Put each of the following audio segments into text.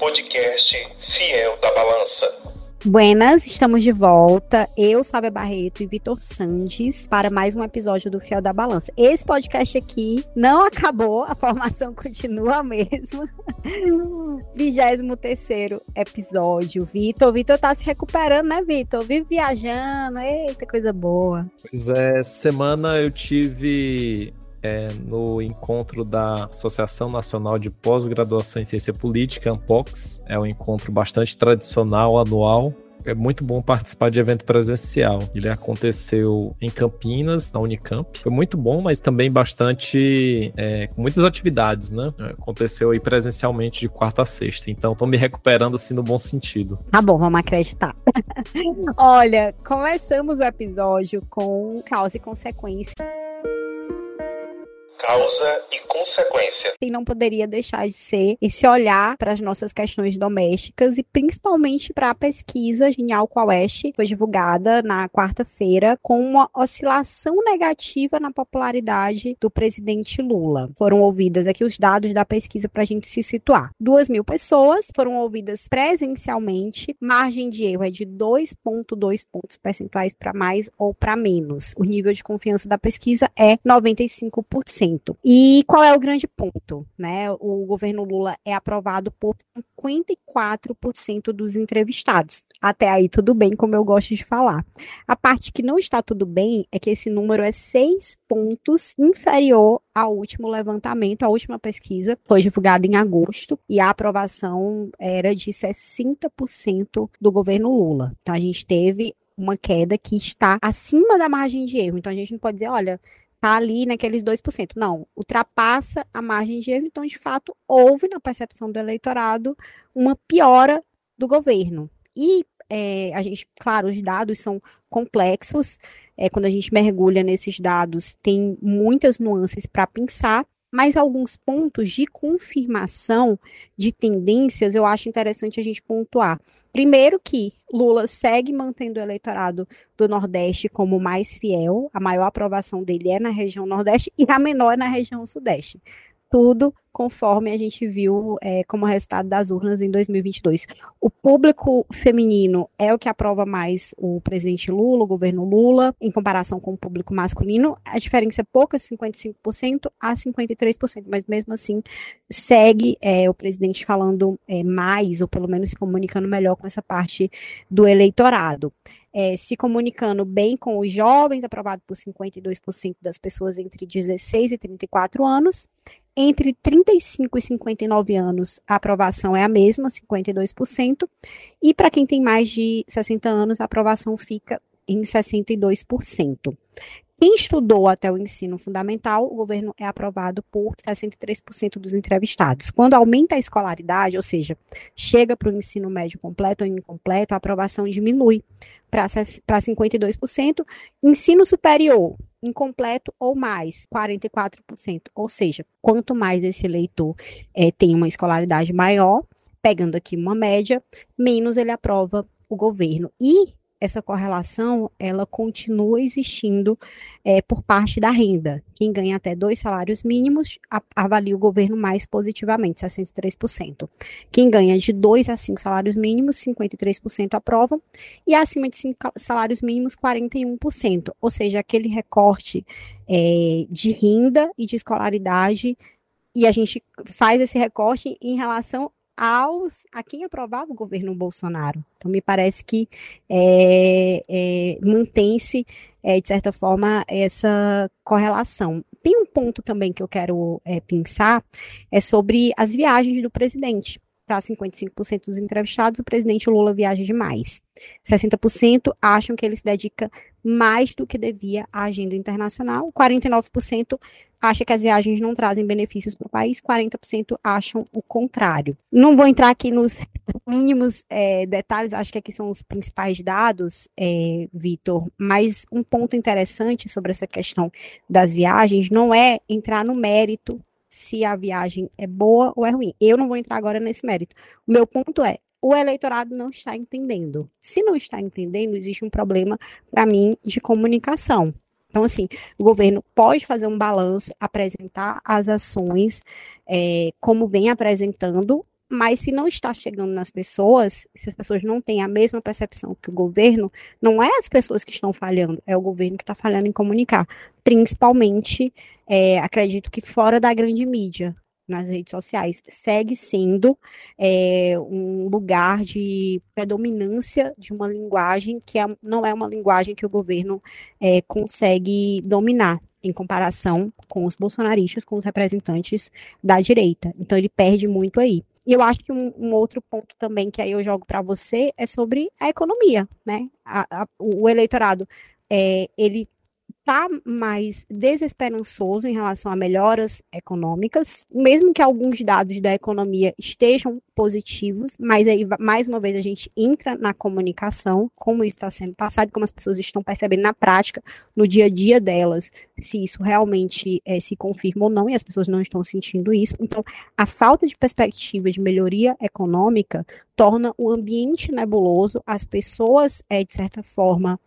podcast Fiel da Balança. Buenas, estamos de volta. Eu, Sábia Barreto e Vitor Sandes para mais um episódio do Fiel da Balança. Esse podcast aqui não acabou, a formação continua a mesma. 23 episódio. Vitor, Vitor tá se recuperando, né, Vitor? Vive viajando, eita, coisa boa. Pois é, semana eu tive é, no encontro da Associação Nacional de Pós-Graduação em Ciência Política, ANPOX. É um encontro bastante tradicional, anual. É muito bom participar de evento presencial. Ele aconteceu em Campinas, na Unicamp. Foi muito bom, mas também bastante. É, com muitas atividades, né? Aconteceu aí presencialmente de quarta a sexta. Então, estou me recuperando assim no bom sentido. Tá bom, vamos acreditar. Olha, começamos o episódio com causa e consequência causa e consequência. E não poderia deixar de ser esse olhar para as nossas questões domésticas e principalmente para a pesquisa Genial Quest, foi divulgada na quarta-feira com uma oscilação negativa na popularidade do presidente Lula. Foram ouvidas aqui os dados da pesquisa para a gente se situar. Duas mil pessoas foram ouvidas presencialmente, margem de erro é de 2,2 pontos percentuais para mais ou para menos. O nível de confiança da pesquisa é 95%. E qual é o grande ponto? Né? O governo Lula é aprovado por 54% dos entrevistados. Até aí tudo bem, como eu gosto de falar. A parte que não está tudo bem é que esse número é seis pontos inferior ao último levantamento, a última pesquisa foi divulgada em agosto e a aprovação era de 60% do governo Lula. Então a gente teve uma queda que está acima da margem de erro. Então a gente não pode dizer, olha, está ali naqueles 2%. Não, ultrapassa a margem de erro, então, de fato, houve na percepção do eleitorado uma piora do governo. E é, a gente, claro, os dados são complexos, é, quando a gente mergulha nesses dados, tem muitas nuances para pensar, mas alguns pontos de confirmação de tendências eu acho interessante a gente pontuar. Primeiro que Lula segue mantendo o eleitorado do Nordeste como mais fiel, a maior aprovação dele é na região Nordeste e a menor é na região Sudeste tudo conforme a gente viu é, como resultado das urnas em 2022. O público feminino é o que aprova mais o presidente Lula, o governo Lula, em comparação com o público masculino. A diferença é pouca, 55% a 53%, mas mesmo assim segue é, o presidente falando é, mais, ou pelo menos se comunicando melhor com essa parte do eleitorado. É, se comunicando bem com os jovens, aprovado por 52% das pessoas entre 16 e 34 anos, entre 35 e 59 anos, a aprovação é a mesma, 52%, e para quem tem mais de 60 anos, a aprovação fica em 62%. Quem estudou até o ensino fundamental, o governo é aprovado por 63% dos entrevistados. Quando aumenta a escolaridade, ou seja, chega para o ensino médio completo ou incompleto, a aprovação diminui para 52%. Ensino superior, incompleto ou mais, 44%. Ou seja, quanto mais esse eleitor é, tem uma escolaridade maior, pegando aqui uma média, menos ele aprova o governo. E essa correlação ela continua existindo é, por parte da renda. Quem ganha até dois salários mínimos avalia o governo mais positivamente, 63%. Quem ganha de dois a cinco salários mínimos, 53% aprovam, e acima de cinco salários mínimos, 41%. Ou seja, aquele recorte é, de renda e de escolaridade, e a gente faz esse recorte em relação aos, a quem aprovava o governo Bolsonaro. Então, me parece que é, é, mantém-se, é, de certa forma, essa correlação. Tem um ponto também que eu quero é, pensar, é sobre as viagens do presidente. Para 55% dos entrevistados, o presidente Lula viaja demais. 60% acham que ele se dedica mais do que devia à agenda internacional. 49% acha que as viagens não trazem benefícios para o país, 40% acham o contrário. Não vou entrar aqui nos mínimos é, detalhes, acho que aqui são os principais dados, é, Vitor, mas um ponto interessante sobre essa questão das viagens não é entrar no mérito se a viagem é boa ou é ruim. Eu não vou entrar agora nesse mérito. O meu ponto é, o eleitorado não está entendendo. Se não está entendendo, existe um problema, para mim, de comunicação. Então, assim, o governo pode fazer um balanço, apresentar as ações é, como vem apresentando, mas se não está chegando nas pessoas, se as pessoas não têm a mesma percepção que o governo, não é as pessoas que estão falhando, é o governo que está falhando em comunicar. Principalmente, é, acredito que fora da grande mídia, nas redes sociais, segue sendo é, um lugar de predominância de uma linguagem que é, não é uma linguagem que o governo é, consegue dominar em comparação com os bolsonaristas, com os representantes da direita. Então ele perde muito aí. E eu acho que um, um outro ponto também que aí eu jogo para você é sobre a economia, né? A, a, o eleitorado é, ele está mais desesperançoso em relação a melhoras econômicas, mesmo que alguns dados da economia estejam positivos, mas aí, mais uma vez, a gente entra na comunicação, como isso está sendo passado, como as pessoas estão percebendo na prática, no dia a dia delas, se isso realmente é, se confirma ou não, e as pessoas não estão sentindo isso. Então, a falta de perspectiva de melhoria econômica torna o ambiente nebuloso, as pessoas, é, de certa forma,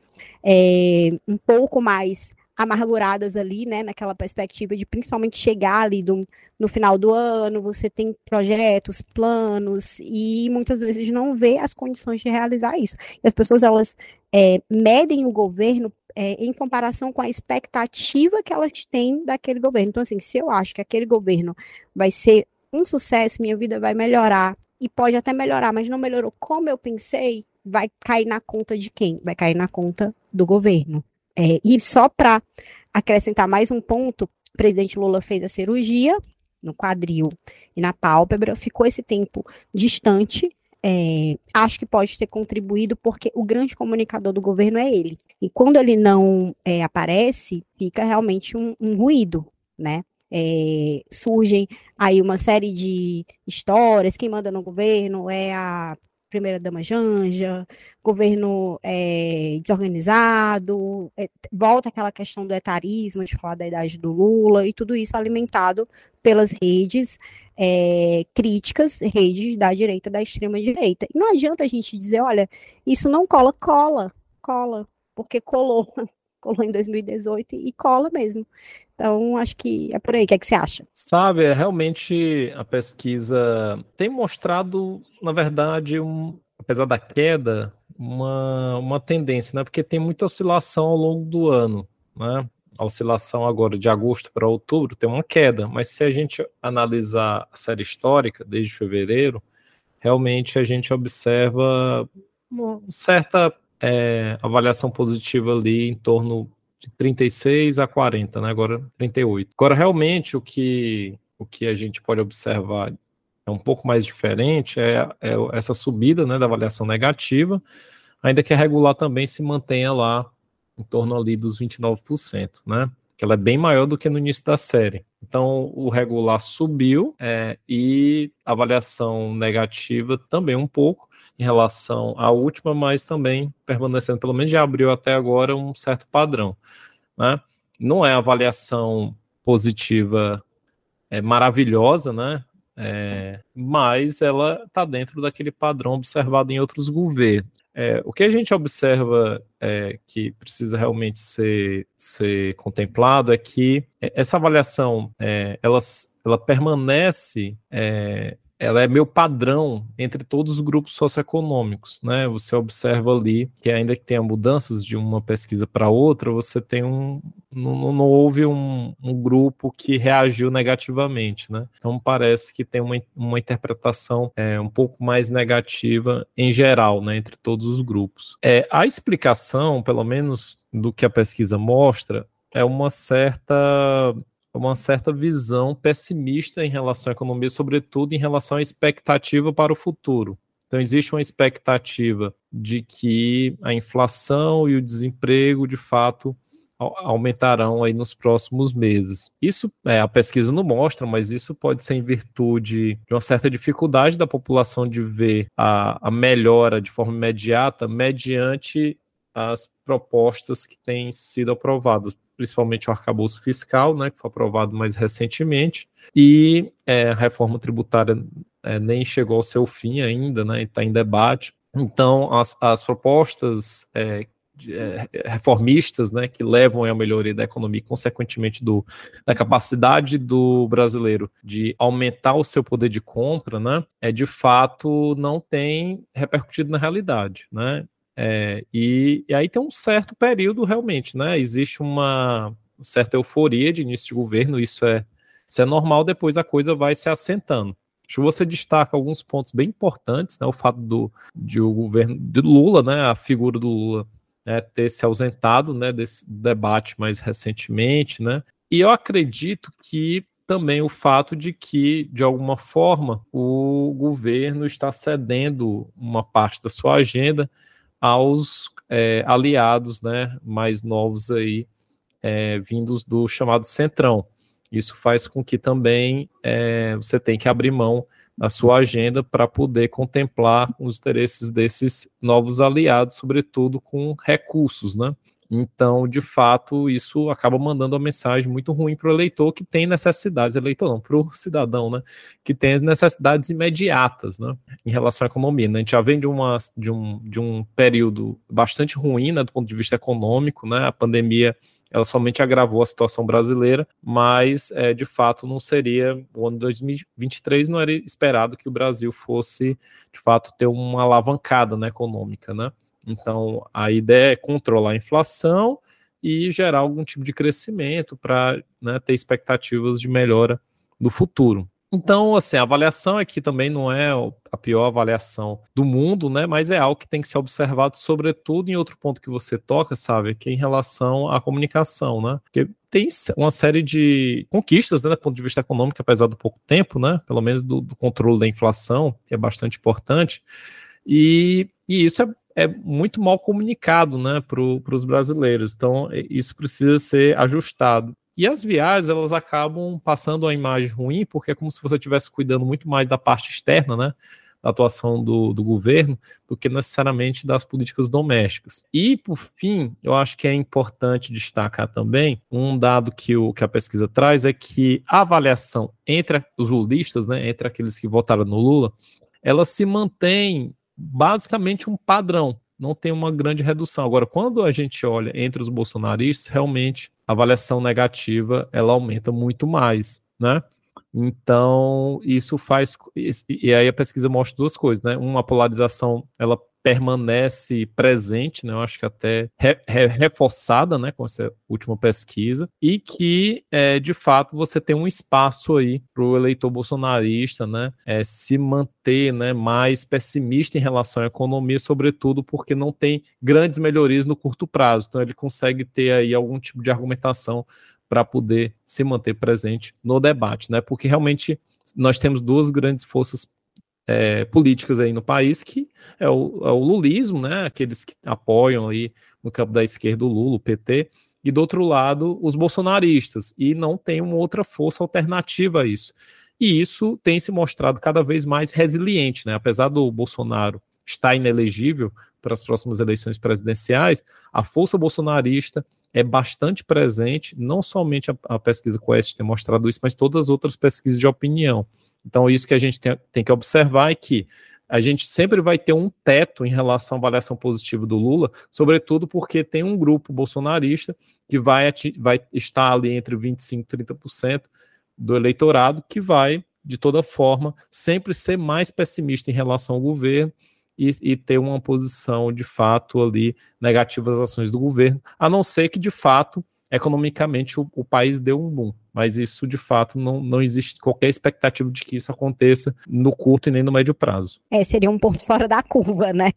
é, um pouco mais amarguradas ali, né, naquela perspectiva de principalmente chegar ali do, no final do ano, você tem projetos, planos, e muitas vezes não vê as condições de realizar isso. E as pessoas, elas é, medem o governo é, em comparação com a expectativa que elas têm daquele governo. Então, assim, se eu acho que aquele governo vai ser um sucesso, minha vida vai melhorar, e pode até melhorar, mas não melhorou como eu pensei, vai cair na conta de quem? Vai cair na conta do governo. É, e só para acrescentar mais um ponto, o presidente Lula fez a cirurgia no quadril e na pálpebra, ficou esse tempo distante. É, acho que pode ter contribuído porque o grande comunicador do governo é ele. E quando ele não é, aparece, fica realmente um, um ruído, né? É, surgem aí uma série de histórias, quem manda no governo é a primeira-dama Janja, governo é, desorganizado, é, volta aquela questão do etarismo, de falar da idade do Lula, e tudo isso alimentado pelas redes é, críticas, redes da direita, da extrema-direita. E não adianta a gente dizer, olha, isso não cola, cola, cola, porque colou, colou em 2018 e cola mesmo. Então, acho que é por aí. O que, é que você acha? Sabe, é, realmente a pesquisa tem mostrado, na verdade, um, apesar da queda, uma, uma tendência, né? Porque tem muita oscilação ao longo do ano, né? A oscilação agora de agosto para outubro tem uma queda, mas se a gente analisar a série histórica desde fevereiro, realmente a gente observa uma certa é, avaliação positiva ali em torno de 36 a 40, né? Agora 38. Agora, realmente, o que, o que a gente pode observar é um pouco mais diferente é, é essa subida né, da avaliação negativa, ainda que a regular também se mantenha lá em torno ali dos 29%, né? Que ela é bem maior do que no início da série. Então, o regular subiu é, e a avaliação negativa também um pouco em relação à última, mas também permanecendo, pelo menos de abril até agora, um certo padrão. Né? Não é avaliação positiva é, maravilhosa, né? É, mas ela está dentro daquele padrão observado em outros governos. É, o que a gente observa é, que precisa realmente ser, ser contemplado é que essa avaliação é, ela, ela permanece é, ela é meu padrão entre todos os grupos socioeconômicos, né? Você observa ali que ainda que tenha mudanças de uma pesquisa para outra, você tem um não, não houve um, um, grupo que reagiu negativamente, né? Então parece que tem uma, uma interpretação é, um pouco mais negativa em geral, né? Entre todos os grupos. É, a explicação, pelo menos do que a pesquisa mostra, é uma certa uma certa visão pessimista em relação à economia, sobretudo em relação à expectativa para o futuro. Então, existe uma expectativa de que a inflação e o desemprego, de fato, aumentarão aí nos próximos meses. Isso é, a pesquisa não mostra, mas isso pode ser em virtude de uma certa dificuldade da população de ver a, a melhora de forma imediata mediante as propostas que têm sido aprovadas principalmente o arcabouço fiscal, né, que foi aprovado mais recentemente, e é, a reforma tributária é, nem chegou ao seu fim ainda, né, está em debate. Então, as, as propostas é, é, reformistas, né, que levam à melhoria da economia e, consequentemente, do, da capacidade do brasileiro de aumentar o seu poder de compra, né, é de fato não tem repercutido na realidade, né? É, e, e aí tem um certo período realmente, né? Existe uma certa euforia de início de governo, isso é, isso é normal, depois a coisa vai se assentando. Acho que você destaca alguns pontos bem importantes, né? O fato do de o governo de Lula, né? A figura do Lula né, ter se ausentado, né? Desse debate mais recentemente, né? E eu acredito que também o fato de que, de alguma forma, o governo está cedendo uma parte da sua agenda aos é, aliados né, mais novos aí, é, vindos do chamado Centrão. Isso faz com que também é, você tenha que abrir mão da sua agenda para poder contemplar os interesses desses novos aliados, sobretudo com recursos, né? Então, de fato, isso acaba mandando uma mensagem muito ruim para o eleitor que tem necessidades, eleitor não, para o cidadão, né? Que tem necessidades imediatas, né? Em relação à economia. Né? A gente já vem de, uma, de, um, de um período bastante ruim, né? Do ponto de vista econômico, né? A pandemia ela somente agravou a situação brasileira, mas é, de fato não seria o ano 2023 não era esperado que o Brasil fosse de fato ter uma alavancada né, econômica, né? Então a ideia é controlar a inflação e gerar algum tipo de crescimento para né, ter expectativas de melhora no futuro. Então, assim, a avaliação aqui também não é a pior avaliação do mundo, né? Mas é algo que tem que ser observado, sobretudo em outro ponto que você toca, sabe? Que é em relação à comunicação, né? Porque tem uma série de conquistas, né, do ponto de vista econômico, apesar do pouco tempo, né? Pelo menos do, do controle da inflação, que é bastante importante. E, e isso é, é muito mal comunicado, né, para os brasileiros. Então, isso precisa ser ajustado. E as viagens, elas acabam passando uma imagem ruim, porque é como se você estivesse cuidando muito mais da parte externa, né? Da atuação do, do governo, do que necessariamente das políticas domésticas. E, por fim, eu acho que é importante destacar também um dado que, o, que a pesquisa traz: é que a avaliação entre os lulistas, né? Entre aqueles que votaram no Lula, ela se mantém basicamente um padrão não tem uma grande redução. Agora, quando a gente olha entre os bolsonaristas, realmente a avaliação negativa ela aumenta muito mais, né? Então, isso faz. E aí a pesquisa mostra duas coisas, né? Uma polarização ela permanece presente, né? Eu acho que até re, re, reforçada, né, com essa última pesquisa, e que é, de fato você tem um espaço aí para o eleitor bolsonarista, né, é, se manter, né, mais pessimista em relação à economia, sobretudo porque não tem grandes melhorias no curto prazo. Então ele consegue ter aí algum tipo de argumentação para poder se manter presente no debate, né? Porque realmente nós temos duas grandes forças é, políticas aí no país, que é o, é o, lulismo, né? Aqueles que apoiam aí no campo da esquerda o Lula, o PT, e do outro lado os bolsonaristas, e não tem uma outra força alternativa a isso. E isso tem se mostrado cada vez mais resiliente, né? Apesar do Bolsonaro estar inelegível para as próximas eleições presidenciais, a força bolsonarista é bastante presente, não somente a, a pesquisa Quest tem mostrado isso, mas todas as outras pesquisas de opinião. Então, isso que a gente tem, tem que observar é que a gente sempre vai ter um teto em relação à avaliação positiva do Lula, sobretudo porque tem um grupo bolsonarista que vai, vai estar ali entre 25% e 30% do eleitorado que vai, de toda forma, sempre ser mais pessimista em relação ao governo e, e, ter uma posição de fato ali negativa às ações do governo, a não ser que de fato economicamente o, o, país deu um boom. Mas isso, de fato, não, não existe qualquer expectativa de que isso aconteça no curto e nem no médio prazo. É, seria um ponto fora da curva, né?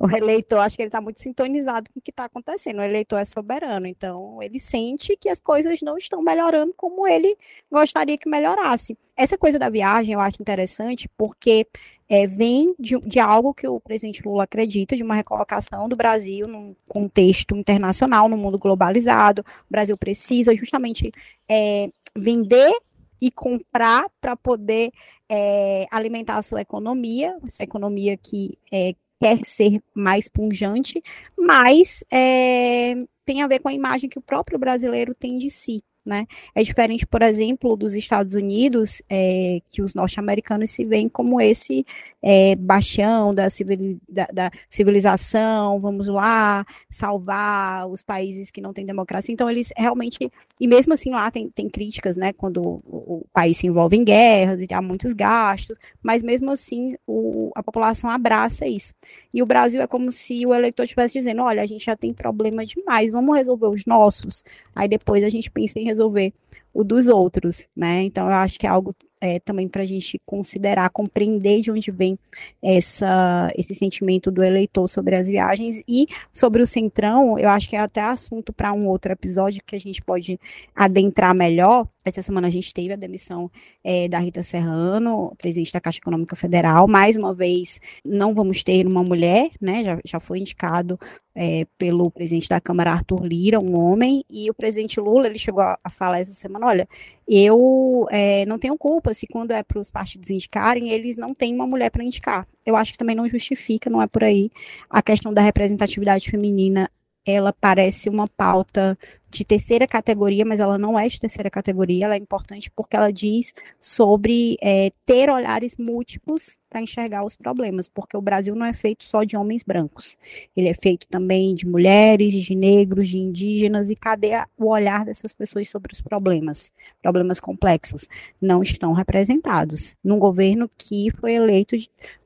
O eleitor, acho que ele está muito sintonizado com o que está acontecendo. O eleitor é soberano, então ele sente que as coisas não estão melhorando como ele gostaria que melhorasse. Essa coisa da viagem eu acho interessante porque é, vem de, de, algo que o presidente Lula acredita, de uma recolocação do Brasil num contexto internacional, no mundo globalizado. O Brasil precisa justamente é, vender e comprar para poder é, alimentar a sua economia, essa economia que é, quer ser mais punjante, mas é, tem a ver com a imagem que o próprio brasileiro tem de si. Né? É diferente, por exemplo, dos Estados Unidos, é, que os norte-americanos se veem como esse é, bastião da, civil, da, da, civilização, vamos lá, salvar os países que não têm democracia. Então, eles realmente, e mesmo assim lá tem, tem críticas, né, quando o, o país se envolve em guerras e há muitos gastos, mas mesmo assim o, a população abraça isso. E o Brasil é como se o eleitor estivesse dizendo, olha, a gente já tem problema demais, vamos resolver os nossos, aí depois a gente pensa em resolver o dos outros, né? Então eu acho que é algo é, também para a gente considerar, compreender de onde vem essa, esse sentimento do eleitor sobre as viagens e sobre o Centrão, eu acho que é até assunto para um outro episódio que a gente pode adentrar melhor, essa semana a gente teve a demissão é, da Rita Serrano, presidente da Caixa Econômica Federal. Mais uma vez, não vamos ter uma mulher, né? Já, já foi indicado é, pelo presidente da Câmara, Arthur Lira, um homem, e o presidente Lula, ele chegou a, a falar essa semana, olha, eu é, não tenho culpa se quando é para os partidos indicarem, eles não têm uma mulher para indicar. Eu acho que também não justifica, não é por aí. A questão da representatividade feminina ela parece uma pauta de terceira categoria, mas ela não é de terceira categoria, ela é importante porque ela diz sobre é, ter olhares múltiplos para enxergar os problemas, porque o Brasil não é feito só de homens brancos, ele é feito também de mulheres, de negros, de indígenas, e cadê o olhar dessas pessoas sobre os problemas? Problemas complexos não estão representados num governo que foi eleito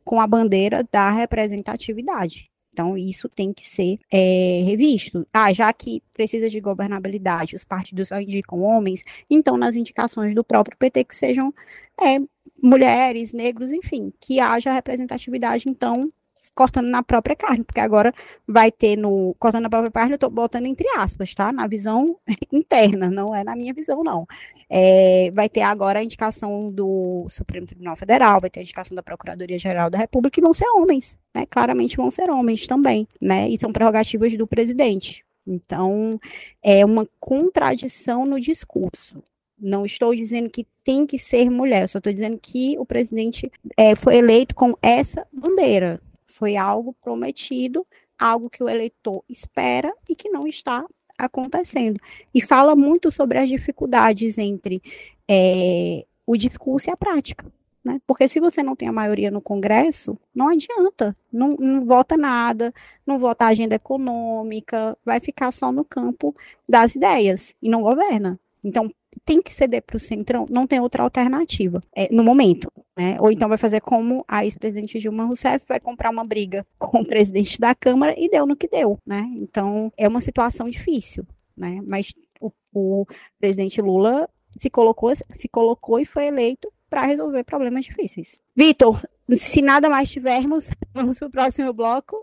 com a bandeira da representatividade. Então, isso tem que ser é, revisto. Ah, já que precisa de governabilidade, os partidos só indicam homens, então nas indicações do próprio PT que sejam é, mulheres, negros, enfim, que haja representatividade, então, cortando na própria carne, porque agora vai ter no. Cortando na própria carne, eu estou botando entre aspas, tá? Na visão interna, não é na minha visão, não. É, vai ter agora a indicação do Supremo Tribunal Federal, vai ter a indicação da Procuradoria-Geral da República, e vão ser homens, né? Claramente vão ser homens também, né? E são prerrogativas do presidente. Então, é uma contradição no discurso. Não estou dizendo que tem que ser mulher, só estou dizendo que o presidente é, foi eleito com essa bandeira, foi algo prometido, algo que o eleitor espera e que não está acontecendo. E fala muito sobre as dificuldades entre é, o discurso e a prática. Né? Porque se você não tem a maioria no Congresso, não adianta, não, não vota nada, não vota a agenda econômica, vai ficar só no campo das ideias e não governa. Então, tem que ceder para o Centrão, não tem outra alternativa é, no momento. Né? Ou então vai fazer como a ex-presidente Dilma Rousseff vai comprar uma briga com o presidente da Câmara e deu no que deu. Né? Então é uma situação difícil. Né? Mas o, o presidente Lula se colocou, se colocou e foi eleito para resolver problemas difíceis. Vitor, se nada mais tivermos, vamos para o próximo bloco.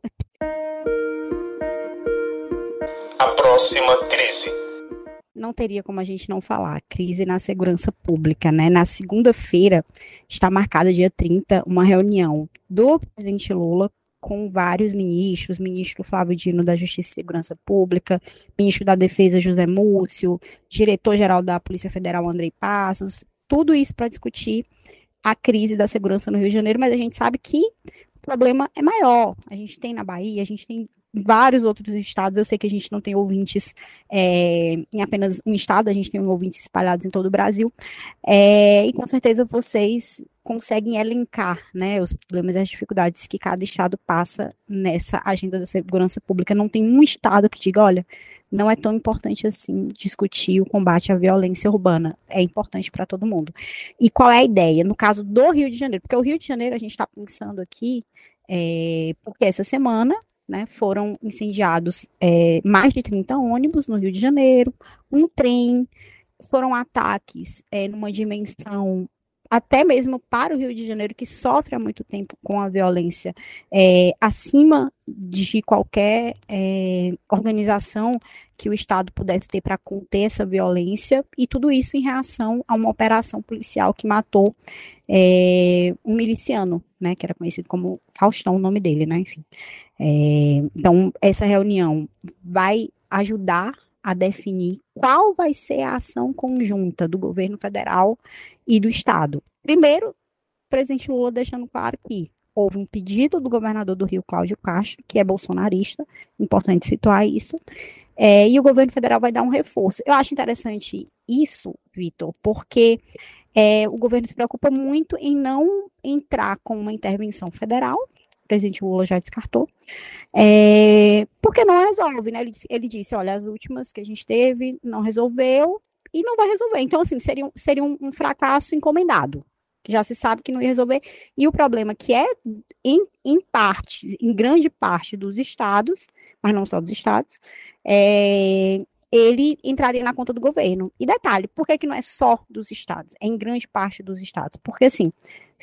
A próxima crise não teria como a gente não falar, crise na segurança pública, né? Na segunda-feira está marcada, dia 30, uma reunião do presidente Lula com vários ministros, ministro Flávio Dino da Justiça e Segurança Pública, ministro da Defesa José Múcio, diretor-geral da Polícia Federal Andrei Passos, tudo isso para discutir a crise da segurança no Rio de Janeiro, mas a gente sabe que o problema é maior. A gente tem na Bahia, a gente tem vários outros estados. Eu sei que a gente não tem ouvintes é, em apenas um estado, a gente tem ouvintes espalhados em todo o Brasil. É, e com certeza vocês conseguem elencar né, os problemas e as dificuldades que cada estado passa nessa agenda da segurança pública. Não tem um estado que diga, olha, não é tão importante assim discutir o combate à violência urbana. É importante para todo mundo. E qual é a ideia? No caso do Rio de Janeiro, porque o Rio de Janeiro a gente está pensando aqui, é, porque essa semana né, foram incendiados é, mais de 30 ônibus no Rio de Janeiro, um trem, foram ataques é, numa dimensão até mesmo para o Rio de Janeiro, que sofre há muito tempo com a violência é, acima de qualquer é, organização que o Estado pudesse ter para conter essa violência, e tudo isso em reação a uma operação policial que matou é, um miliciano, né, que era conhecido como Faustão, o nome dele, né, enfim. É, então, essa reunião vai ajudar a definir qual vai ser a ação conjunta do governo federal e do Estado. Primeiro, o presidente Lula deixando claro que houve um pedido do governador do Rio, Cláudio Castro, que é bolsonarista, importante situar isso, é, e o governo federal vai dar um reforço. Eu acho interessante isso, Vitor, porque é, o governo se preocupa muito em não entrar com uma intervenção federal, presidente Lula já descartou, é, porque não resolve, né? Ele, ele, disse, olha, as últimas que a gente teve não resolveu e não vai resolver. Então, assim, seria, seria um, um fracasso encomendado, que já se sabe que não ia resolver. E o problema que é, em, em parte, em grande parte dos estados, mas não só dos estados, é, ele entraria na conta do governo. E detalhe, por que, que não é só dos estados? É em grande parte dos estados. Porque, assim,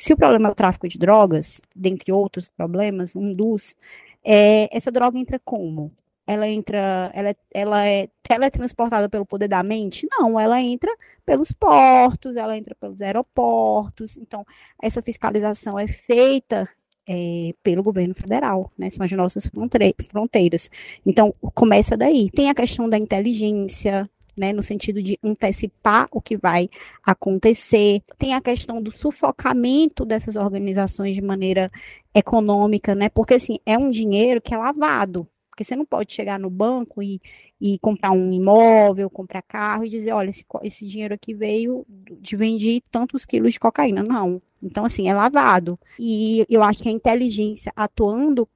se o problema é o tráfico de drogas, dentre outros problemas, um dos, é, essa droga entra como? ela entra, ela, é, ela é teletransportada pelo poder da mente? Não, ela entra pelos portos, ela entra pelos aeroportos. Então, essa fiscalização é feita é, pelo governo federal, né? São as nossas fronteiras. Então, começa daí. Tem a questão da inteligência, né, no sentido de antecipar o que vai acontecer. Tem a questão do sufocamento dessas organizações de maneira econômica, né? Porque assim, é um dinheiro que é lavado, porque você não pode chegar no banco e, e comprar um imóvel, comprar carro e dizer, olha, esse, esse dinheiro aqui veio de vender tantos quilos de cocaína. Não. Então, assim, é lavado. E eu acho que a inteligência atuando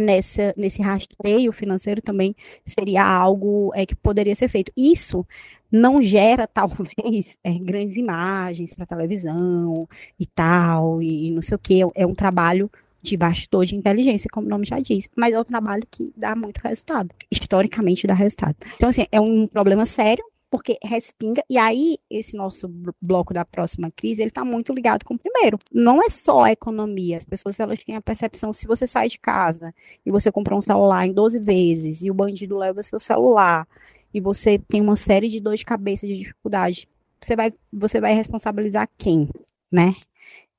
nessa, nesse rastreio financeiro também seria algo é, que poderia ser feito. Isso não gera, talvez, é, grandes imagens para televisão e tal, e não sei o que. É um trabalho de bastidor de inteligência, como o nome já diz, mas é um trabalho que dá muito resultado, historicamente dá resultado. Então, assim, é um problema sério, porque respinga, e aí esse nosso bloco da próxima crise, ele está muito ligado com o primeiro. Não é só a economia, as pessoas elas têm a percepção, se você sai de casa e você comprar um celular em 12 vezes, e o bandido leva seu celular, e você tem uma série de dor de cabeça, de dificuldade, você vai, você vai responsabilizar quem, né?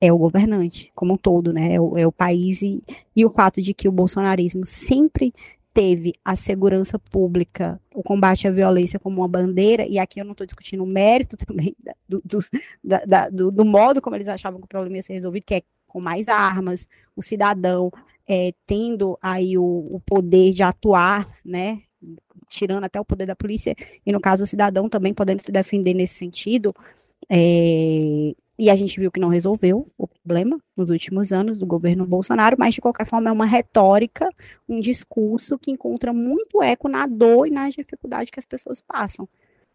é o governante como um todo, né? É o, é o país e, e o fato de que o bolsonarismo sempre teve a segurança pública, o combate à violência como uma bandeira, e aqui eu não estou discutindo o mérito também da, do, do, da, do, do, modo como eles achavam que o problema ia ser resolvido, que é com mais armas, o cidadão é, tendo aí o, o, poder de atuar, né, tirando até o poder da polícia, e no caso o cidadão também podendo se defender nesse sentido, é, e a gente viu que não resolveu o problema nos últimos anos do governo Bolsonaro, mas de qualquer forma é uma retórica, um discurso que encontra muito eco na dor e nas dificuldades que as pessoas passam.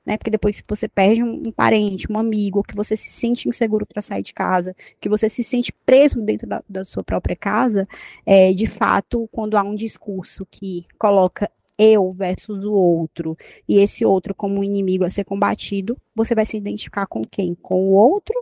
Né? Porque depois que você perde um, parente, um amigo, que você se sente inseguro para sair de casa, que você se sente preso dentro da, da sua própria casa, é, de fato, quando há um discurso que coloca eu versus o outro, e esse outro como um inimigo a ser combatido, você vai se identificar com quem? Com o outro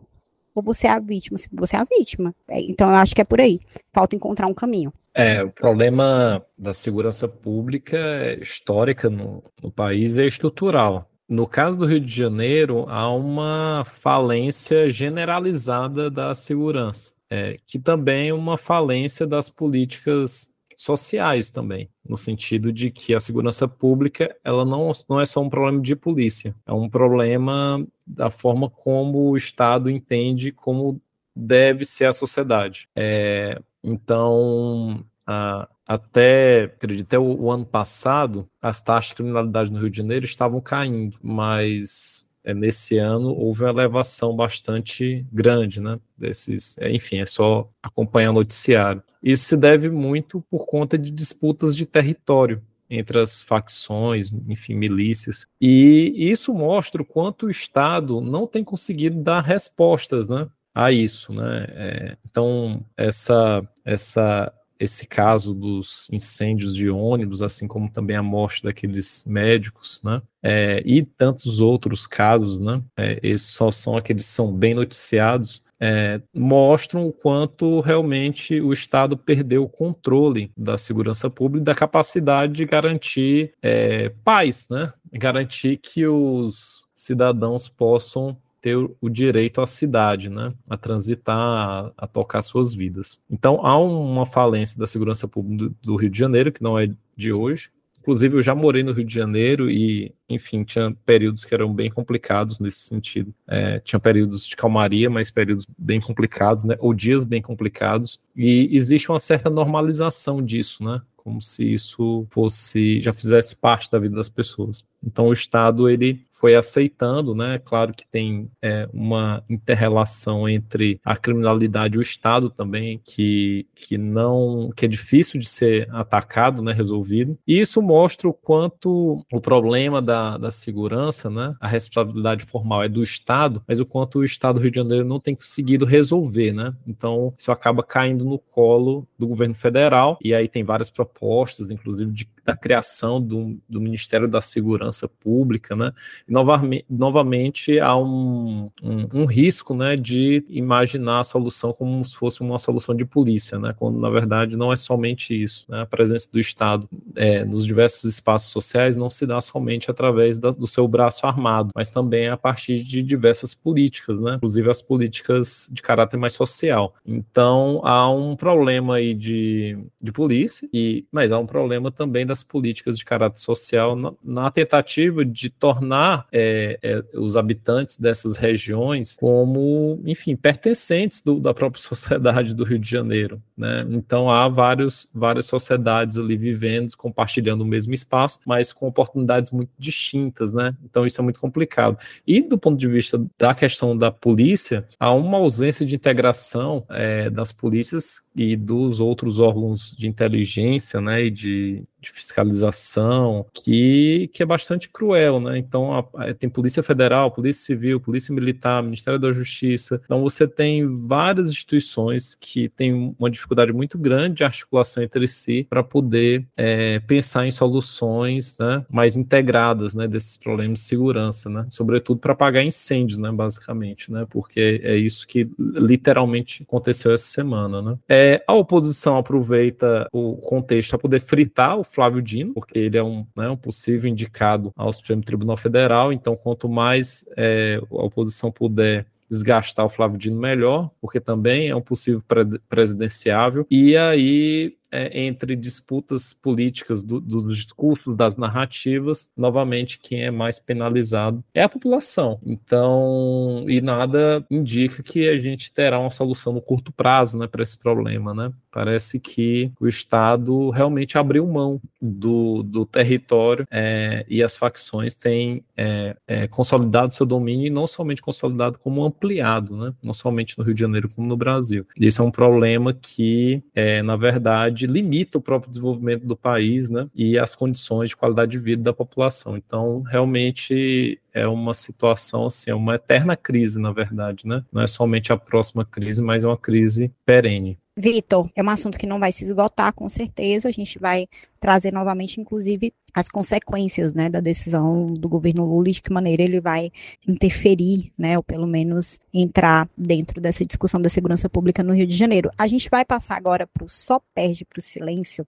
ou você é a vítima? Você é a vítima. É, então eu acho que é por aí. Falta encontrar um caminho. É, o problema da segurança pública histórica no, no país é estrutural. No caso do Rio de Janeiro, há uma falência generalizada da segurança, é, que também é uma falência das políticas sociais também, no sentido de que a segurança pública ela não, não é só um problema de polícia, é um problema da forma como o Estado entende como deve ser a sociedade. É, então, a, até, acredito, até o, o, ano passado, as taxas de criminalidade no Rio de Janeiro estavam caindo, mas é, nesse ano houve uma elevação bastante grande, né? Desses, é, enfim, é só acompanhar o noticiário. Isso se deve muito por conta de disputas de território entre as facções, enfim, milícias. E isso mostra o quanto o Estado não tem conseguido dar respostas, né? A isso, né? É, então, essa, essa esse caso dos incêndios de ônibus, assim como também a morte daqueles médicos, né? É, e tantos outros casos, né? É, esses só são aqueles que são bem noticiados, é, mostram o quanto realmente o Estado perdeu o controle da segurança pública e da capacidade de garantir é, paz, né? Garantir que os cidadãos possam ter o direito à cidade, né, a transitar, a, tocar suas vidas. Então há uma falência da segurança pública do Rio de Janeiro que não é de hoje. Inclusive eu já morei no Rio de Janeiro e, enfim, tinha períodos que eram bem complicados nesse sentido. É, tinha períodos de calmaria, mas períodos bem complicados, né, ou dias bem complicados. E existe uma certa normalização disso, né? como se isso fosse já fizesse parte da vida das pessoas. Então o Estado ele foi aceitando, né? Claro que tem é, uma interrelação entre a criminalidade e o Estado também, que, que não que é difícil de ser atacado, né? Resolvido. E isso mostra o quanto o problema da, da segurança, né? A responsabilidade formal é do Estado, mas o quanto o Estado do Rio de Janeiro não tem conseguido resolver, né? Então isso acaba caindo no colo do governo federal e aí tem várias propostas, inclusive de, da criação do, do Ministério da Segurança Pública, né? novamente, novamente há um, um, um, risco né, de imaginar a solução como se fosse uma solução de polícia, né, quando na verdade não é somente isso. Né, a presença do Estado é, nos diversos espaços sociais não se dá somente através da, do seu braço armado, mas também a partir de diversas políticas, né, inclusive as políticas de caráter mais social. Então há um problema aí de, de polícia, e, mas há um problema também das políticas de caráter social na, na tentativa de tornar é, é, os habitantes dessas regiões como, enfim, pertencentes do, da própria sociedade do Rio de Janeiro. Né? Então há vários, várias sociedades ali vivendo, compartilhando o mesmo espaço, mas com oportunidades muito distintas. Né? Então isso é muito complicado. E do ponto de vista da questão da polícia, há uma ausência de integração é, das polícias e dos outros órgãos de inteligência né, e de, de fiscalização que, que é bastante cruel, né? Então a, a, tem Polícia Federal, Polícia Civil, Polícia Militar, Ministério da Justiça. Então você tem várias instituições que têm uma dificuldade muito grande de articulação entre si para poder é, pensar em soluções né, mais integradas né, desses problemas de segurança, né? Sobretudo para apagar incêndios, né? Basicamente, né? Porque é isso que literalmente aconteceu essa semana, né? É, a oposição aproveita o contexto para poder fritar o Flávio Dino, porque ele é um, né, um possível indicado ao Supremo Tribunal Federal, então quanto mais é, a oposição puder desgastar o Flávio Dino melhor, porque também é um possível presidenciável, e aí é, entre disputas políticas do, dos discursos, das narrativas, novamente quem é mais penalizado é a população. Então, e nada indica que a gente terá uma solução no curto prazo né, para esse problema. Né? Parece que o Estado realmente abriu mão do, do território é, e as facções têm é, é, consolidado seu domínio e não somente consolidado, como ampliado, né? não somente no Rio de Janeiro, como no Brasil. Esse é um problema que, é, na verdade, limita o próprio desenvolvimento do país, né, e as condições de qualidade de vida da população. Então, realmente é uma situação assim, é uma eterna crise, na verdade, né? Não é somente a próxima crise, mas é uma crise perene. Vitor, é um assunto que não vai se esgotar, com certeza. A gente vai trazer novamente, inclusive, as consequências né, da decisão do governo Lula e de que maneira ele vai interferir, né, ou pelo menos entrar dentro dessa discussão da segurança pública no Rio de Janeiro. A gente vai passar agora para o só perde para o silêncio.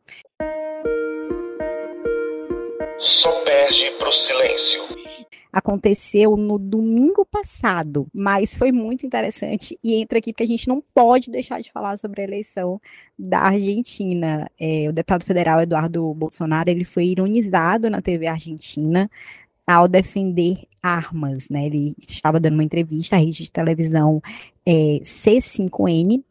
Só perde para o silêncio aconteceu no domingo passado, mas foi muito interessante e entra aqui porque a gente não pode deixar de falar sobre a eleição da Argentina. É, o deputado federal Eduardo Bolsonaro ele foi ironizado na TV argentina ao defender armas, né? Ele estava dando uma entrevista à rede de televisão é, C5N,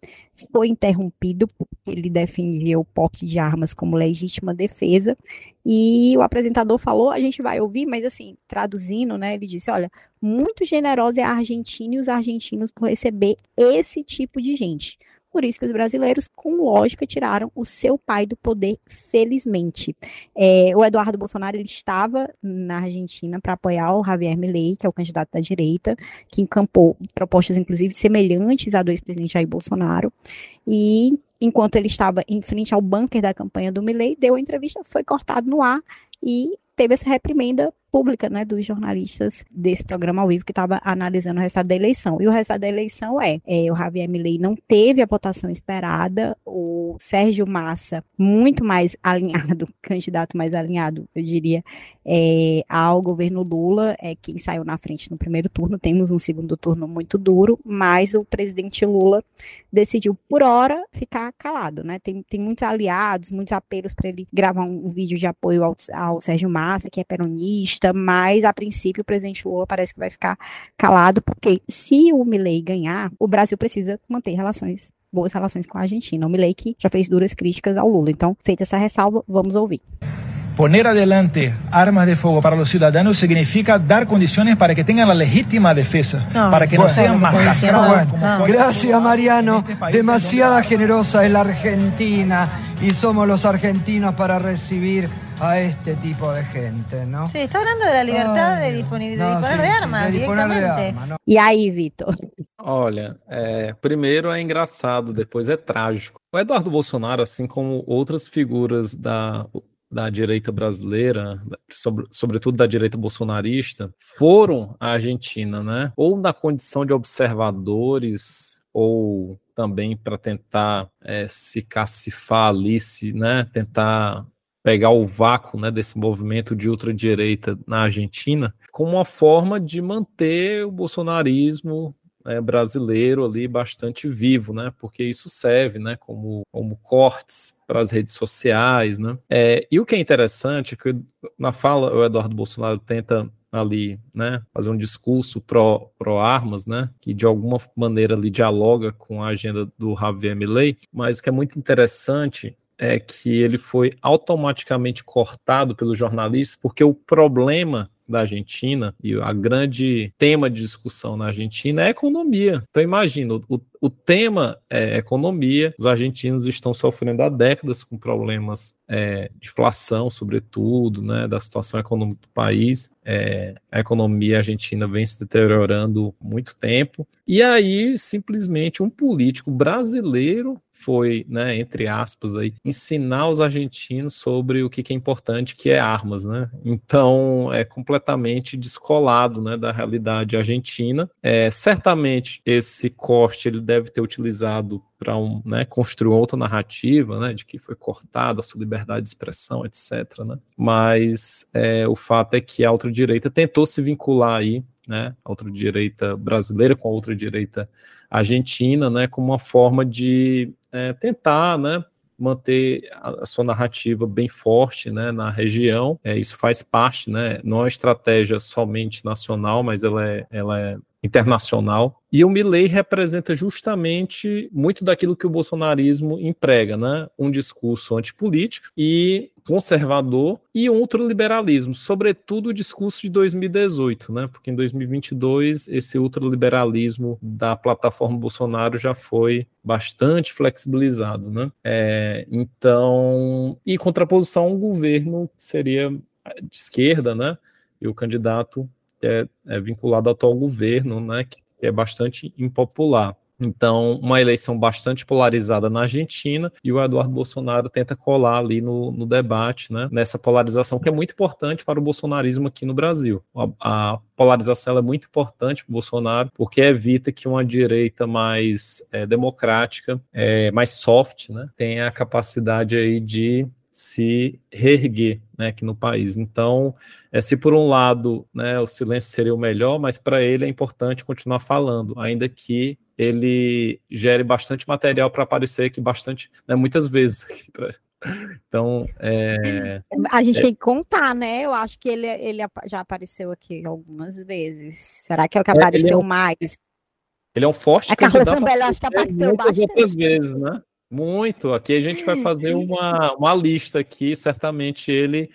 foi interrompido porque ele defendia o porte de armas como legítima defesa e o apresentador falou, a gente vai ouvir, mas assim, traduzindo, né, ele disse, olha, muito generosa é a Argentina e os argentinos por receber esse tipo de gente. Por isso que os brasileiros, com lógica, tiraram o seu pai do poder, felizmente. É, o Eduardo Bolsonaro ele estava na Argentina para apoiar o Javier Milei, que é o candidato da direita, que encampou propostas, inclusive, semelhantes à do ex-presidente Jair Bolsonaro. E enquanto ele estava em frente ao bunker da campanha do Milei, deu a entrevista, foi cortado no ar e teve essa reprimenda pública, né, dos jornalistas desse programa ao vivo que estava analisando o resultado da eleição. E o resultado da eleição é, é, o Javier Milei não teve a votação esperada, o Sérgio Massa, muito mais alinhado, candidato mais alinhado, eu diria, é, ao governo Lula, é quem saiu na frente no primeiro turno. Temos um segundo turno muito duro, mas o presidente Lula decidiu, por hora, ficar calado, né? Tem, tem muitos aliados, muitos apelos para ele gravar um, vídeo de apoio ao, ao Sérgio Massa, que é peronista, mas a princípio o presidente Lula parece que vai ficar calado, porque se o Milley ganhar, o Brasil precisa manter relações boas relações com a Argentina. O Milley que já fez duras críticas ao Lula. Então, feita essa ressalva, vamos ouvir. Poner adelante armas de fuego para los ciudadanos significa dar condiciones para que tengan la legítima defensa, No, para que no sean masacrados. no. Gracias Mariano, este demasiada generosa es la Argentina y somos los argentinos para recibir a este tipo de gente, ¿no? Sí, está hablando de la libertad de, no, disponer sí, de sí, armas de disponer de directamente. armas, ¿no? E aí, Vitor? Olha, é, primeiro é engraçado, depois é trágico. O Eduardo Bolsonaro, assim como outras figuras da, da direita brasileira, sobre- sobretudo da direita bolsonarista, foram à Argentina, né? Ou na condição de observadores, ou também para tentar é, se cacifar ali, se, né? Tentar pegar o vácuo né, desse movimento de ultradireita na Argentina, como uma forma de manter o bolsonarismo né, brasileiro ali bastante vivo, né? Porque isso serve, né, como, como cortes para as redes sociais, né? É, e o que é interessante é que na fala o Eduardo Bolsonaro tenta ali, né, fazer um discurso pró, pró armas, né, que de alguma maneira ali dialoga com a agenda do Javier Milei, mas o que é muito interessante é que ele foi automaticamente cortado pelos jornalistas, porque o problema da Argentina e a grande tema de discussão na Argentina é economia. Então imagina, o, o tema é economia, os argentinos estão sofrendo há décadas com problemas é, de inflação, sobretudo, né, da situação econômica do país. É, a economia argentina vem se deteriorando muito tempo. E aí, simplesmente, um político brasileiro foi, né, entre aspas, aí, ensinar os argentinos sobre o que, que é importante, que é armas, né? Então é completamente descolado, né, da realidade argentina. É, certamente esse corte ele deve ter utilizado para um, né, construir outra narrativa, né, de que foi cortada a sua liberdade de expressão, etc. Né? Mas é, o fato é que a outra direita tentou se vincular aí, né, a outra direita brasileira com a outra direita argentina, né, como uma forma de é, tentar, né, manter a, sua narrativa bem forte, né, na região. É, isso faz parte, né, não é uma estratégia somente nacional, mas ela é, ela é internacional. E o Milley representa justamente muito daquilo que o bolsonarismo emprega, né? Um discurso antipolítico e conservador e um ultraliberalismo, sobretudo o discurso de 2018, né? Porque em 2022 esse ultraliberalismo da plataforma Bolsonaro já foi bastante flexibilizado, né? É, então, e contraposição ao governo seria de esquerda, né? E o candidato é, é vinculado ao atual governo, né? Que é bastante impopular. Então, uma eleição bastante polarizada na Argentina e o Eduardo Bolsonaro tenta colar ali no, no debate, né, nessa polarização que é muito importante para o bolsonarismo aqui no Brasil. A, a polarização é muito importante para o Bolsonaro porque evita que uma direita mais é, democrática, é, mais soft, né, tenha a capacidade aí de se reerguer né, aqui no país. Então, é, se por um lado né, o silêncio seria o melhor, mas para ele é importante continuar falando, ainda que ele gere bastante material para aparecer aqui bastante, né, muitas vezes. Então, é... a gente é... tem que contar, né? Eu acho que ele, ele já apareceu aqui algumas vezes. Será que é o que apareceu é, um... mais? Ele é um forte a Carla também acho que apareceu bastante. outras vezes, né? Muito. Aqui a gente vai fazer uma, uma lista aqui. Certamente ele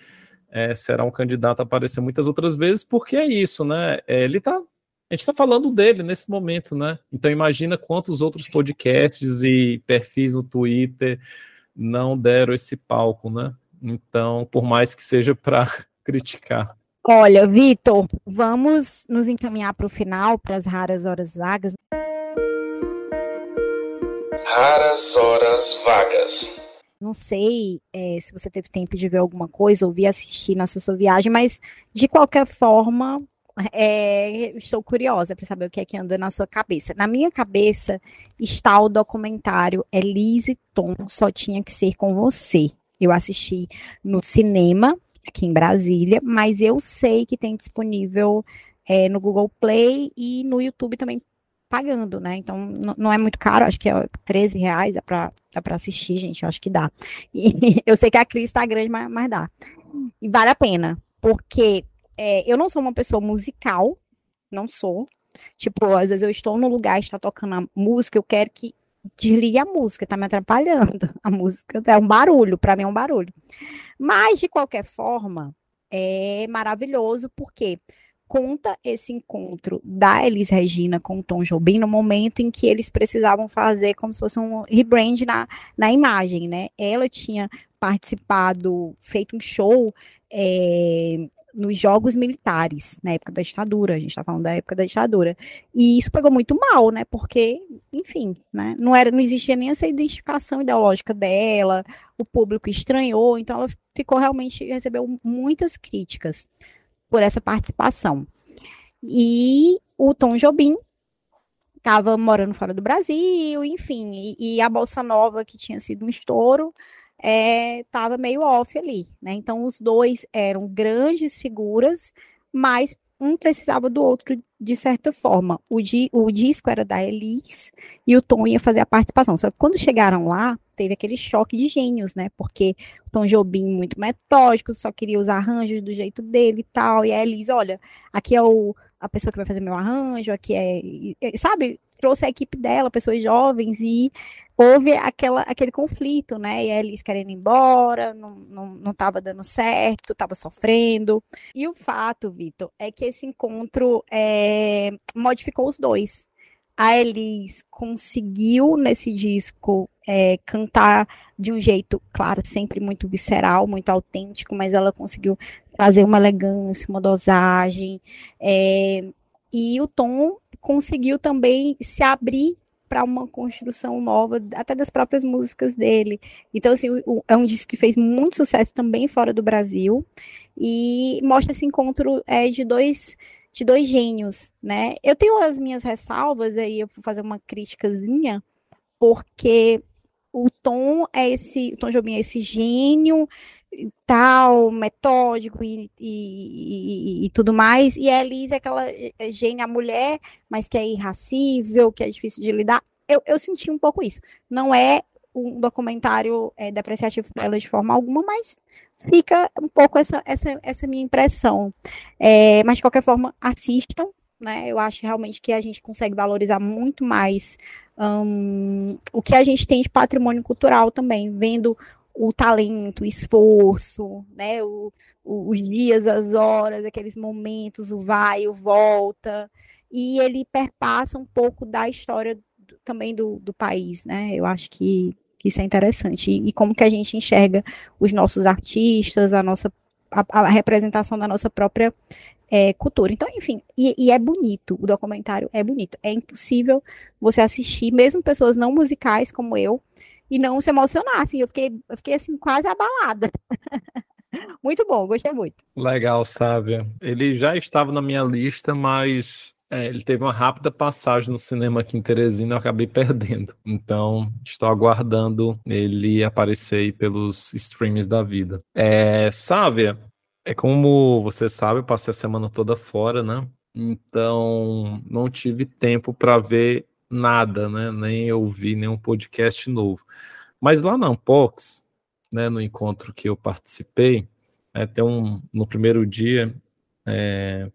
é, será um candidato a aparecer muitas outras vezes, porque é isso, né? É, ele tá. A gente está falando dele nesse momento, né? Então imagina quantos outros podcasts e perfis no Twitter não deram esse palco, né? Então, por mais que seja para criticar. Olha, Vitor, vamos nos encaminhar para o final, para as raras horas vagas. Raras horas vagas. Não sei é, se você teve tempo de ver alguma coisa, ouvir, assistir nessa sua viagem, mas de qualquer forma, é, estou curiosa para saber o que é que anda na sua cabeça. Na minha cabeça está o documentário Elise Tom Só Tinha Que Ser Com Você. Eu assisti no cinema, aqui em Brasília, mas eu sei que tem disponível é, no Google Play e no YouTube também pagando, né? Então não é muito caro, acho que é 13 reais, dá para dá assistir, gente, eu acho que dá. E eu sei que a crise está grande, mas, mas dá. E vale a pena, porque é, eu não sou uma pessoa musical, não sou. Tipo, às vezes eu estou no lugar, está tocando a música, eu quero que desligue a música, tá me atrapalhando. A música é um barulho, para mim é um barulho. Mas, de qualquer forma, é maravilhoso, porque conta esse encontro da Elis Regina com o Tom Jobim no momento em que eles precisavam fazer como se fosse um rebrand na, na imagem, né? Ela tinha participado, feito um show é, nos jogos militares, na época da ditadura, a gente está falando da época da ditadura. E isso pegou muito mal, né? Porque, enfim, né? Não, era, não existia nem essa identificação ideológica dela, o público estranhou, então ela ficou realmente, recebeu muitas críticas por essa participação. E o Tom Jobim estava morando fora do Brasil, enfim, e, e, a Bolsa Nova, que tinha sido um estouro, estava é, meio off ali, né? Então, os dois eram grandes figuras, mas um precisava do outro de certa forma. O, di, o disco era da Elis e o Tom ia fazer a participação. Só que quando chegaram lá, teve aquele choque de gênios, né? Porque o Tom Jobim muito metódico, só queria os arranjos do jeito dele e tal. E a Elis, olha, aqui é o, a pessoa que vai fazer meu arranjo, aqui é. Sabe? Trouxe a equipe dela, pessoas jovens, e houve aquela, aquele conflito, né? E a Elis querendo ir embora, não, não, não tava dando certo, estava sofrendo. E o fato, Vitor, é que esse encontro é, modificou os dois. A Elis conseguiu nesse disco é, cantar de um jeito, claro, sempre muito visceral, muito autêntico, mas ela conseguiu trazer uma elegância, uma dosagem. É, e o Tom conseguiu também se abrir para uma construção nova, até das próprias músicas dele. Então, assim, o, é um disco que fez muito sucesso também fora do Brasil e mostra esse encontro é, de dois de dois gênios, né? Eu tenho as minhas ressalvas aí, eu vou fazer uma críticazinha, porque o Tom é esse, Tom Jobim é esse gênio tal, metódico e, e, e, e, tudo mais, e a Elise é aquela é, gênia mulher, mas que é irracível, que é difícil de lidar. Eu, eu senti um pouco isso. Não é um documentário é, depreciativo dela de forma alguma, mas fica um pouco essa, essa, essa minha impressão. É, mas, de qualquer forma, assistam, né? Eu acho realmente que a gente consegue valorizar muito mais um, o que a gente tem de patrimônio cultural também, vendo o talento, o esforço, né? O, o, os dias, as horas, aqueles momentos, o vai, o volta, e ele perpassa um pouco da história do, também do, do país, né? Eu acho que, isso é interessante. E, e, como que a gente enxerga os nossos artistas, a nossa a, a representação da nossa própria é, cultura. Então, enfim, e, e, é bonito, o documentário é bonito. É impossível você assistir, mesmo pessoas não musicais como eu, e não se emocionar, assim, eu fiquei, eu fiquei assim, quase abalada. muito bom, gostei muito. Legal, Sávia. Ele já estava na minha lista, mas é, ele teve uma rápida passagem no cinema aqui em Teresina, eu acabei perdendo. Então, estou aguardando ele aparecer pelos streams da vida. É, Sávia, é como você sabe, eu passei a semana toda fora, né? Então, não tive tempo para ver nada, né? Nem ouvir nenhum podcast novo. Mas lá na Unbox, né, no encontro que eu participei, é, tem um, no primeiro dia, é,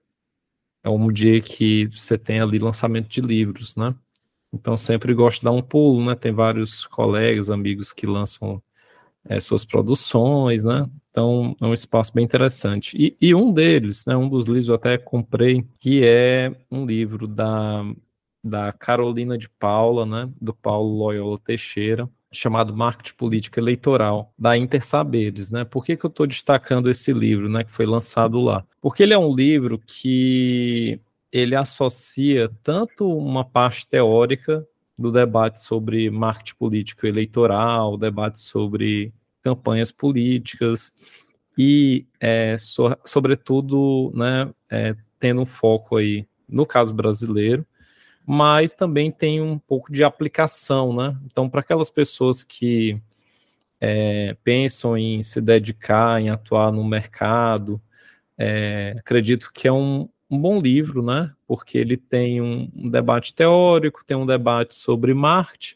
é um dia que você tem ali lançamento de livros, né? Então sempre gosto de dar um pulo, né? Tem vários colegas, amigos que lançam é, suas produções, né? Então é um espaço bem interessante. E, e, um deles, né? Um dos livros eu até comprei, que é um livro da da Carolina de Paula, né, do Paulo Loyola Teixeira, chamado Marketing Política Eleitoral, da Intersaberes, né? Por que, que eu estou destacando esse livro, né, que foi lançado lá? Porque ele é um livro que ele associa tanto uma parte teórica do debate sobre marketing político eleitoral, debate sobre campanhas políticas e, é, so, sobretudo, né, é, tendo um foco aí no caso brasileiro, mas também tem um pouco de aplicação, né? Então, para aquelas pessoas que é, pensam em se dedicar, em atuar no mercado, é, acredito que é um, um, bom livro, né? Porque ele tem um, um, debate teórico, tem um debate sobre marketing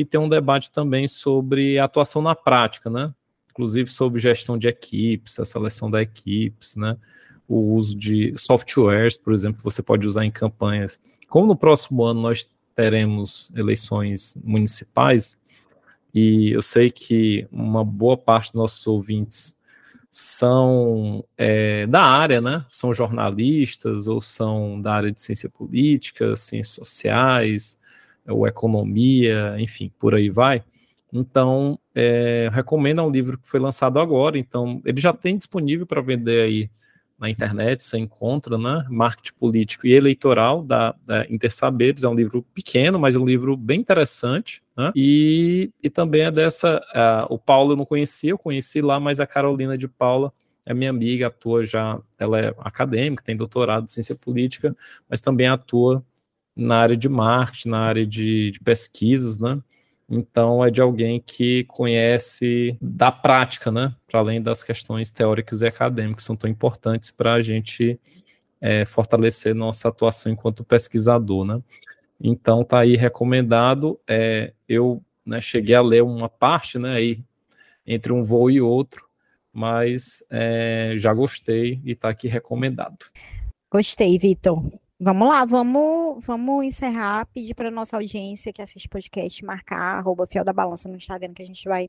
e tem um debate também sobre atuação na prática, né? Inclusive sobre gestão de equipes, a seleção da equipes, né? O uso de softwares, por exemplo, que você pode usar em campanhas como no próximo ano nós teremos eleições municipais, e eu sei que uma boa parte dos nossos ouvintes são é, da área, né? São jornalistas ou são da área de ciência política, ciências sociais, ou economia, enfim, por aí vai. Então, é, recomendo é um livro que foi lançado agora, então ele já tem disponível para vender aí na internet, você encontra, né? Marketing Político e Eleitoral, da, da Intersaberes, é um livro pequeno, mas é um livro bem interessante, né? E, e também é dessa, o Paulo eu não conhecia, eu conheci lá, mas a Carolina de Paula é minha amiga, atua já, ela é acadêmica, tem doutorado em ciência política, mas também atua na área de marketing, na área de, de pesquisas, né? Então é de alguém que conhece da prática, né? Para além das questões teóricas e acadêmicas, são tão importantes para a gente é, fortalecer nossa atuação enquanto pesquisador, né? Então tá aí recomendado. É, eu né, cheguei a ler uma parte, né? Aí entre um voo e outro, mas é, já gostei e está aqui recomendado. Gostei, Vitor. Vamos lá, vamos, vamos encerrar, pedir para nossa audiência que assiste podcast marcar arroba Fiel da Balança no Instagram, que a gente vai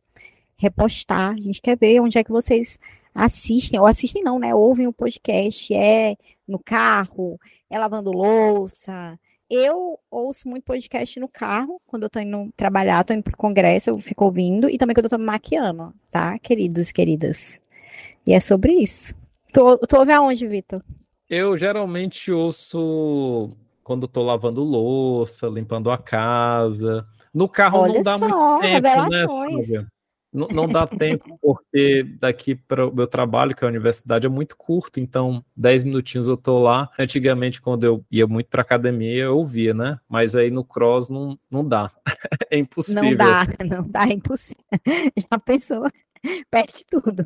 repostar. A gente quer ver onde é que vocês assistem, ou assistem não, né? Ouvem o podcast, é no carro, é lavando louça. Eu ouço muito podcast no carro, quando eu tô indo trabalhar, tô indo pro congresso, eu fico ouvindo, e também quando eu tô me maquiando, tá, queridos e queridas? E é sobre isso. Tu, tu ouve aonde, Vitor? Eu geralmente ouço quando estou lavando louça, limpando a casa. No carro Olha não dá só, muito tempo, né? Não, não dá tempo, porque daqui para o meu trabalho, que é a universidade, é muito curto, então 10 minutinhos eu tô lá. Antigamente, quando eu ia muito para academia, eu ouvia, né? Mas aí no cross não, não dá. é impossível. Não dá, não dá, é impossível. Já pensou? Perde tudo.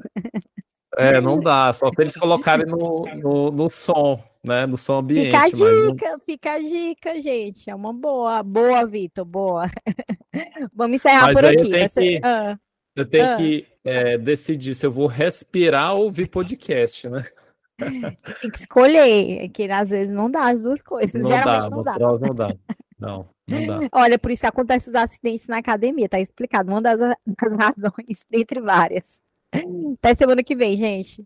É, não dá, só se eles colocarem no, no, no som, né? No som ambiente. Fica a dica, não... fica a dica, gente. É uma boa, boa, Vitor, boa. Vamos encerrar mas por aqui. Eu tenho que, ah. eu tenho ah. que é, decidir se eu vou respirar ou ouvir podcast, né? Tem que escolher, que às vezes não dá as duas coisas. Não Geralmente dá, não dá. Não dá. Não, não dá. Olha, por isso que acontece os acidentes na academia, tá explicado. Uma das, das razões, dentre várias. Até semana que vem, gente.